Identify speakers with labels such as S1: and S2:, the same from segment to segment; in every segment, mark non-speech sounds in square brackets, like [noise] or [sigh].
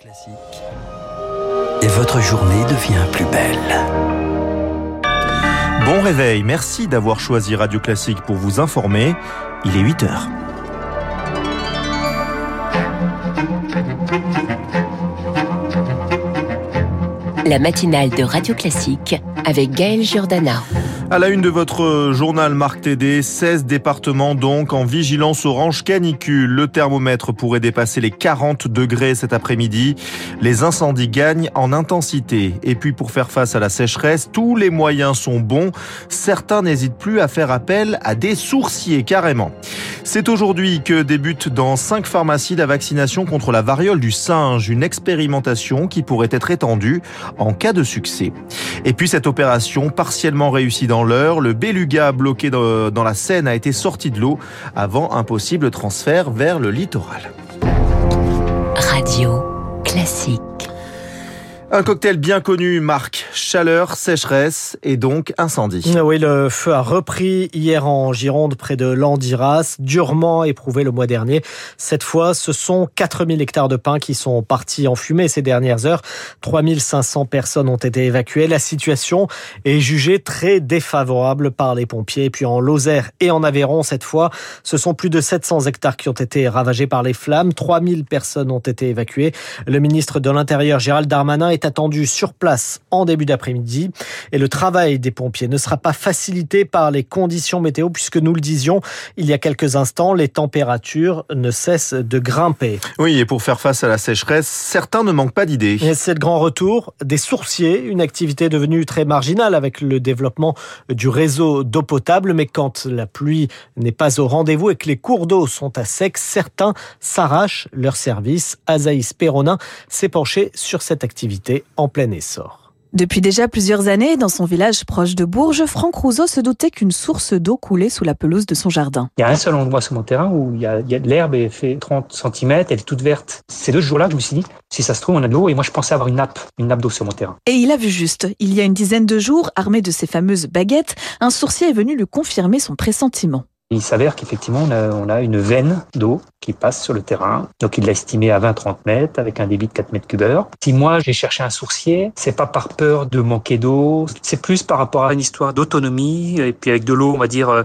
S1: Classique. Et votre journée devient plus belle.
S2: Bon réveil, merci d'avoir choisi Radio Classique pour vous informer. Il est 8 heures.
S3: La matinale de Radio Classique avec Gaël Giordana.
S2: À la une de votre journal Marc TD, 16 départements donc en vigilance orange canicule. Le thermomètre pourrait dépasser les 40 degrés cet après-midi. Les incendies gagnent en intensité. Et puis pour faire face à la sécheresse, tous les moyens sont bons. Certains n'hésitent plus à faire appel à des sourciers carrément. C'est aujourd'hui que débute dans cinq pharmacies la vaccination contre la variole du singe, une expérimentation qui pourrait être étendue en cas de succès. Et puis cette opération partiellement réussie dans l'heure, le beluga bloqué dans la Seine a été sorti de l'eau avant un possible transfert vers le littoral.
S3: Radio classique.
S2: Un cocktail bien connu marque chaleur, sécheresse et donc incendie.
S4: Oui, le feu a repris hier en Gironde près de Landiras, durement éprouvé le mois dernier. Cette fois, ce sont 4000 hectares de pins qui sont partis en fumée ces dernières heures. 3500 personnes ont été évacuées. La situation est jugée très défavorable par les pompiers. Et puis en Lozère et en Aveyron, cette fois, ce sont plus de 700 hectares qui ont été ravagés par les flammes. 3000 personnes ont été évacuées. Le ministre de l'Intérieur, Gérald Darmanin, est attendu sur place en début d'après-midi. Et le travail des pompiers ne sera pas facilité par les conditions météo puisque nous le disions il y a quelques instants, les températures ne cessent de grimper.
S2: Oui, et pour faire face à la sécheresse, certains ne manquent pas d'idées.
S4: C'est le grand retour des sourciers, une activité devenue très marginale avec le développement du réseau d'eau potable. Mais quand la pluie n'est pas au rendez-vous et que les cours d'eau sont à sec, certains s'arrachent leur service. Azaïs Perronin s'est penché sur cette activité en plein essor.
S5: Depuis déjà plusieurs années, dans son village proche de Bourges, Franck Rousseau se doutait qu'une source d'eau coulait sous la pelouse de son jardin.
S6: Il y a un seul endroit sur mon terrain où il y a, de l'herbe et fait 30 cm, elle est toute verte. C'est ce jour-là que je me suis dit, si ça se trouve, on a de l'eau et moi je pensais avoir une nappe, une nappe d'eau sur mon terrain.
S5: Et il a vu juste. Il y a une dizaine de jours, armé de ses fameuses baguettes, un sourcier est venu lui confirmer son pressentiment.
S6: Il s'avère qu'effectivement, on a, une veine d'eau qui passe sur le terrain. Donc, il l'a estimé à 20-30 mètres avec un débit de 4 mètres cubes heure. Si moi, j'ai cherché un sourcier, c'est pas par peur de manquer d'eau, c'est plus par rapport à une histoire d'autonomie et puis avec de l'eau, on va dire, euh,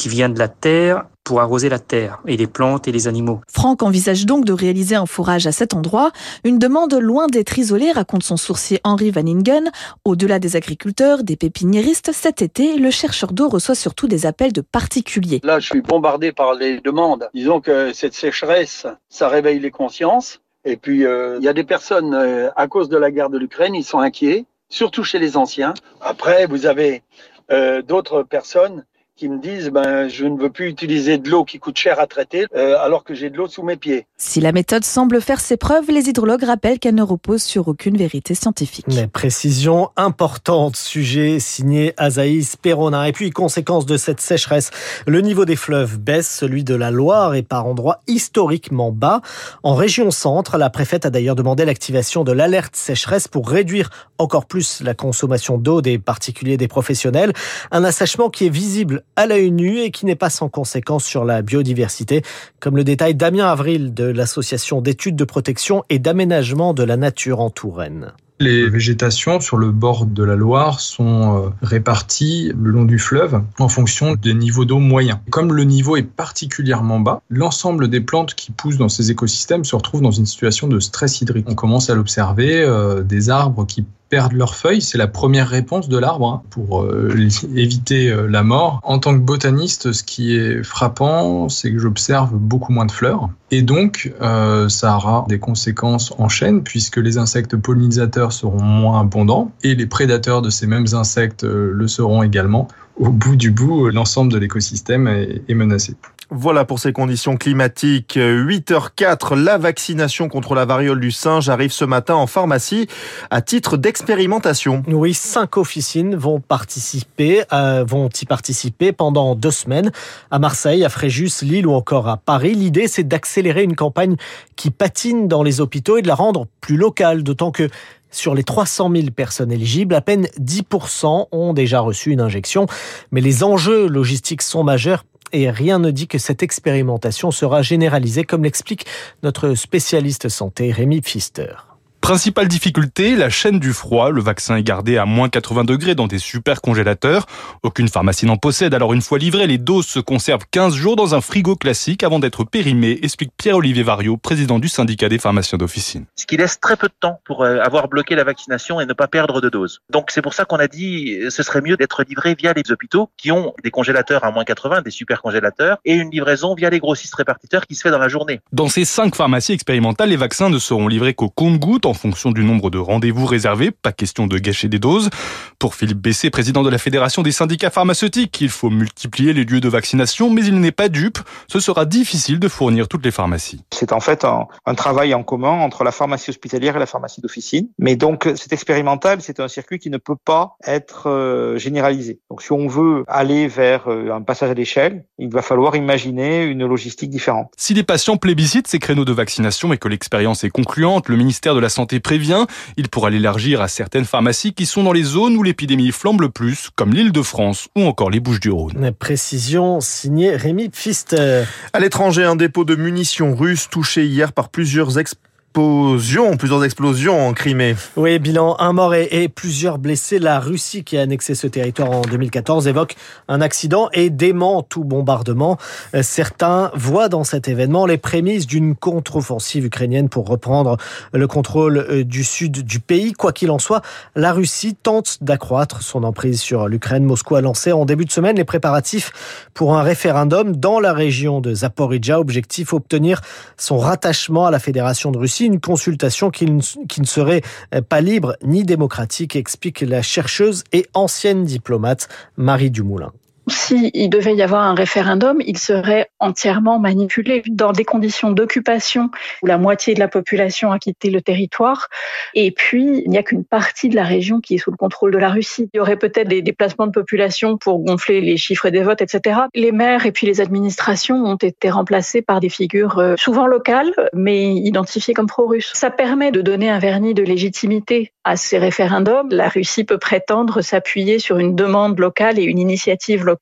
S6: qui vient de la terre pour arroser la terre et les plantes et les animaux.
S5: Franck envisage donc de réaliser un fourrage à cet endroit, une demande loin d'être isolée, raconte son sourcier Henri Van Ingen. Au-delà des agriculteurs, des pépiniéristes, cet été, le chercheur d'eau reçoit surtout des appels de particuliers.
S7: Là, je suis bombardé par les demandes. Disons que cette sécheresse, ça réveille les consciences. Et puis, euh, il y a des personnes, euh, à cause de la guerre de l'Ukraine, ils sont inquiets, surtout chez les anciens. Après, vous avez euh, d'autres personnes qui me disent ben je ne veux plus utiliser de l'eau qui coûte cher à traiter euh, alors que j'ai de l'eau sous mes pieds.
S5: Si la méthode semble faire ses preuves, les hydrologues rappellent qu'elle ne repose sur aucune vérité scientifique.
S4: Mais précision importante, sujet signé Azaïs Perronin. Et puis, conséquence de cette sécheresse, le niveau des fleuves baisse, celui de la Loire est par endroits historiquement bas. En région centre, la préfète a d'ailleurs demandé l'activation de l'alerte sécheresse pour réduire encore plus la consommation d'eau des particuliers des professionnels. Un assèchement qui est visible à la nue et qui n'est pas sans conséquence sur la biodiversité, comme le détaille Damien Avril de l'Association d'études de protection et d'aménagement de la nature en Touraine.
S8: Les végétations sur le bord de la Loire sont euh, réparties le long du fleuve en fonction des niveaux d'eau moyens. Comme le niveau est particulièrement bas, l'ensemble des plantes qui poussent dans ces écosystèmes se retrouvent dans une situation de stress hydrique. On commence à l'observer, euh, des arbres qui perdent leurs feuilles. C'est la première réponse de l'arbre hein, pour euh, [laughs] éviter euh, la mort. En tant que botaniste, ce qui est frappant, c'est que j'observe beaucoup moins de fleurs. Et donc, euh, ça aura des conséquences en chaîne, puisque les insectes pollinisateurs seront moins abondants, et les prédateurs de ces mêmes insectes le seront également. Au bout du bout, l'ensemble de l'écosystème est menacé.
S2: Voilà pour ces conditions climatiques. 8h04, la vaccination contre la variole du singe arrive ce matin en pharmacie à titre d'expérimentation.
S4: Oui, cinq officines vont participer, euh, vont y participer pendant deux semaines à Marseille, à Fréjus, Lille ou encore à Paris. L'idée, c'est d'accélérer une campagne qui patine dans les hôpitaux et de la rendre plus locale, d'autant que sur les 300 000 personnes éligibles, à peine 10% ont déjà reçu une injection. Mais les enjeux logistiques sont majeurs et rien ne dit que cette expérimentation sera généralisée, comme l'explique notre spécialiste santé Rémi Pfister.
S9: Principale difficulté, la chaîne du froid. Le vaccin est gardé à moins 80 degrés dans des super congélateurs. Aucune pharmacie n'en possède, alors une fois livrées, les doses se conservent 15 jours dans un frigo classique avant d'être périmées, explique Pierre-Olivier Vario, président du syndicat des pharmaciens d'officine.
S10: Ce qui laisse très peu de temps pour euh, avoir bloqué la vaccination et ne pas perdre de doses. Donc c'est pour ça qu'on a dit ce serait mieux d'être livré via les hôpitaux qui ont des congélateurs à moins 80, des super congélateurs, et une livraison via les grossistes répartiteurs qui se fait dans la journée.
S9: Dans ces cinq pharmacies expérimentales, les vaccins ne seront livrés qu'au compte-gouttes en fonction du nombre de rendez-vous réservés. Pas question de gâcher des doses. Pour Philippe Bessé, président de la Fédération des syndicats pharmaceutiques, il faut multiplier les lieux de vaccination, mais il n'est pas dupe. Ce sera difficile de fournir toutes les pharmacies.
S11: C'est en fait un, un, travail en commun entre la pharmacie hospitalière et la pharmacie d'officine. Mais donc, c'est expérimental, c'est un circuit qui ne peut pas être euh, généralisé. Donc, si on veut aller vers euh, un passage à l'échelle, il va falloir imaginer une logistique différente.
S9: Si les patients plébiscitent ces créneaux de vaccination et que l'expérience est concluante, le ministère de la Santé prévient, il pourra l'élargir à certaines pharmacies qui sont dans les zones où l'épidémie flambe le plus, comme l'île de France ou encore les Bouches-du-Rhône.
S4: Précision signée Rémi Pfister.
S2: À l'étranger, un dépôt de munitions russes touché hier par plusieurs explosions explosions, plusieurs explosions en Crimée.
S4: Oui, bilan un mort et, plusieurs blessés. La Russie qui a annexé ce territoire en 2014 évoque un accident et dément tout bombardement. Certains voient dans cet événement les prémices d'une contre-offensive ukrainienne pour reprendre le contrôle du sud du pays. Quoi qu'il en soit, la Russie tente d'accroître son emprise sur l'Ukraine. Moscou a lancé en début de semaine les préparatifs pour un référendum dans la région de Zaporizhia. Objectif obtenir son rattachement à la Fédération de Russie une consultation qui ne, qui ne serait pas libre ni démocratique, explique la chercheuse et ancienne diplomate Marie Dumoulin
S12: s'il devait y avoir un référendum, il serait entièrement manipulé dans des conditions d'occupation où la moitié de la population a quitté le territoire. Et puis, il n'y a qu'une partie de la région qui est sous le contrôle de la Russie. Il y aurait peut-être des déplacements de population pour gonfler les chiffres des votes, etc. Les maires et puis les administrations ont été remplacés par des figures souvent locales, mais identifiées comme pro-russes. Ça permet de donner un vernis de légitimité à ces référendums. La Russie peut prétendre s'appuyer sur une demande locale et une initiative locale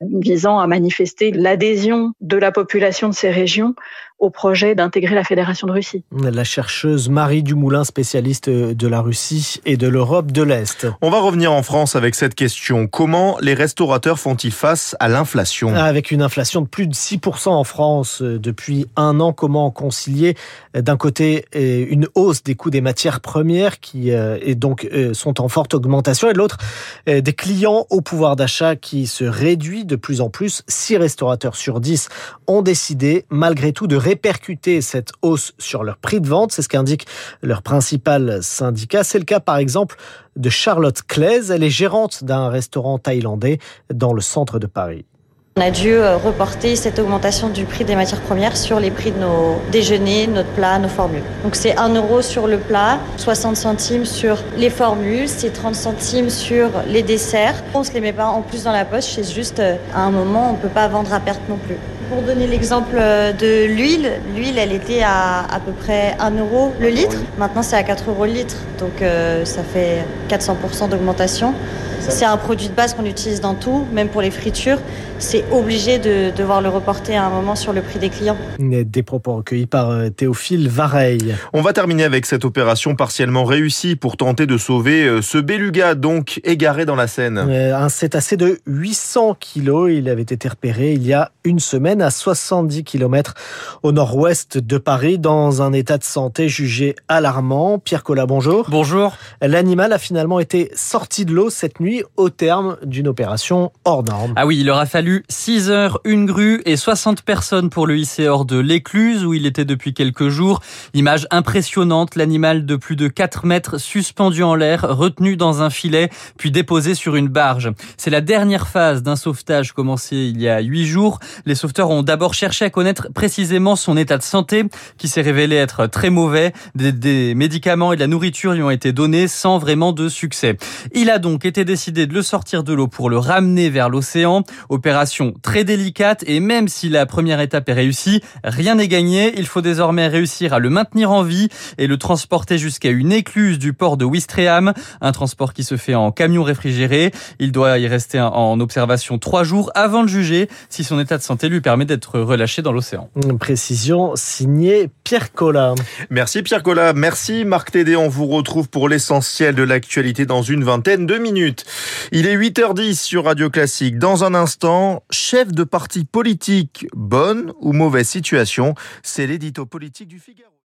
S12: visant à manifester l'adhésion de la population de ces régions au projet d'intégrer la Fédération de Russie.
S4: La chercheuse Marie Dumoulin, spécialiste de la Russie et de l'Europe de l'Est.
S2: On va revenir en France avec cette question. Comment les restaurateurs font-ils face à l'inflation?
S4: Avec une inflation de plus de 6% en France depuis un an, comment concilier d'un côté une hausse des coûts des matières premières qui et donc sont en forte augmentation et de l'autre des clients au pouvoir d'achat qui se réduit de plus en plus. Six restaurateurs sur 10 ont décidé malgré tout de répercuter cette hausse sur leur prix de vente. C'est ce qu'indique leur principal syndicat. C'est le cas, par exemple, de Charlotte Claise. Elle est gérante d'un restaurant thaïlandais dans le centre de Paris.
S13: On a dû reporter cette augmentation du prix des matières premières sur les prix de nos déjeuners, notre plat, nos formules. Donc c'est 1 euro sur le plat, 60 centimes sur les formules, c'est 30 centimes sur les desserts. On se les met pas en plus dans la poche, c'est juste à un moment on peut pas vendre à perte non plus. Pour donner l'exemple de l'huile, l'huile elle était à à peu près 1 euro le litre, maintenant c'est à 4 euros le litre, donc euh, ça fait 400% d'augmentation. C'est un produit de base qu'on utilise dans tout, même pour les fritures. C'est obligé de devoir le reporter à un moment sur le prix des clients.
S4: Des propos recueillis par Théophile Vareille.
S2: On va terminer avec cette opération partiellement réussie pour tenter de sauver ce beluga, donc égaré dans la Seine.
S4: Un cétacé de 800 kilos. Il avait été repéré il y a une semaine à 70 km au nord-ouest de Paris dans un état de santé jugé alarmant. Pierre Collat, bonjour.
S14: Bonjour.
S4: L'animal a finalement été sorti de l'eau cette nuit au terme d'une opération hors norme.
S14: Ah oui, il aura fallu 6 heures, une grue et 60 personnes pour le hisser hors de l'écluse où il était depuis quelques jours. Image impressionnante, l'animal de plus de 4 mètres suspendu en l'air, retenu dans un filet, puis déposé sur une barge. C'est la dernière phase d'un sauvetage commencé il y a 8 jours. Les sauveteurs ont d'abord cherché à connaître précisément son état de santé, qui s'est révélé être très mauvais. Des, des médicaments et de la nourriture lui ont été donnés sans vraiment de succès. Il a donc été décidé de le sortir de l'eau pour le ramener vers l'océan. Opération opération très délicate et même si la première étape est réussie, rien n'est gagné. Il faut désormais réussir à le maintenir en vie et le transporter jusqu'à une écluse du port de Ouistreham, un transport qui se fait en camion réfrigéré. Il doit y rester en observation trois jours avant de juger si son état de santé lui permet d'être relâché dans l'océan.
S4: Précision signée Pierre Collat.
S2: Merci Pierre Collat, merci Marc Tédé. On vous retrouve pour l'essentiel de l'actualité dans une vingtaine de minutes. Il est 8h10 sur Radio Classique. Dans un instant, chef de parti politique, bonne ou mauvaise situation, c'est l'édito politique du Figaro.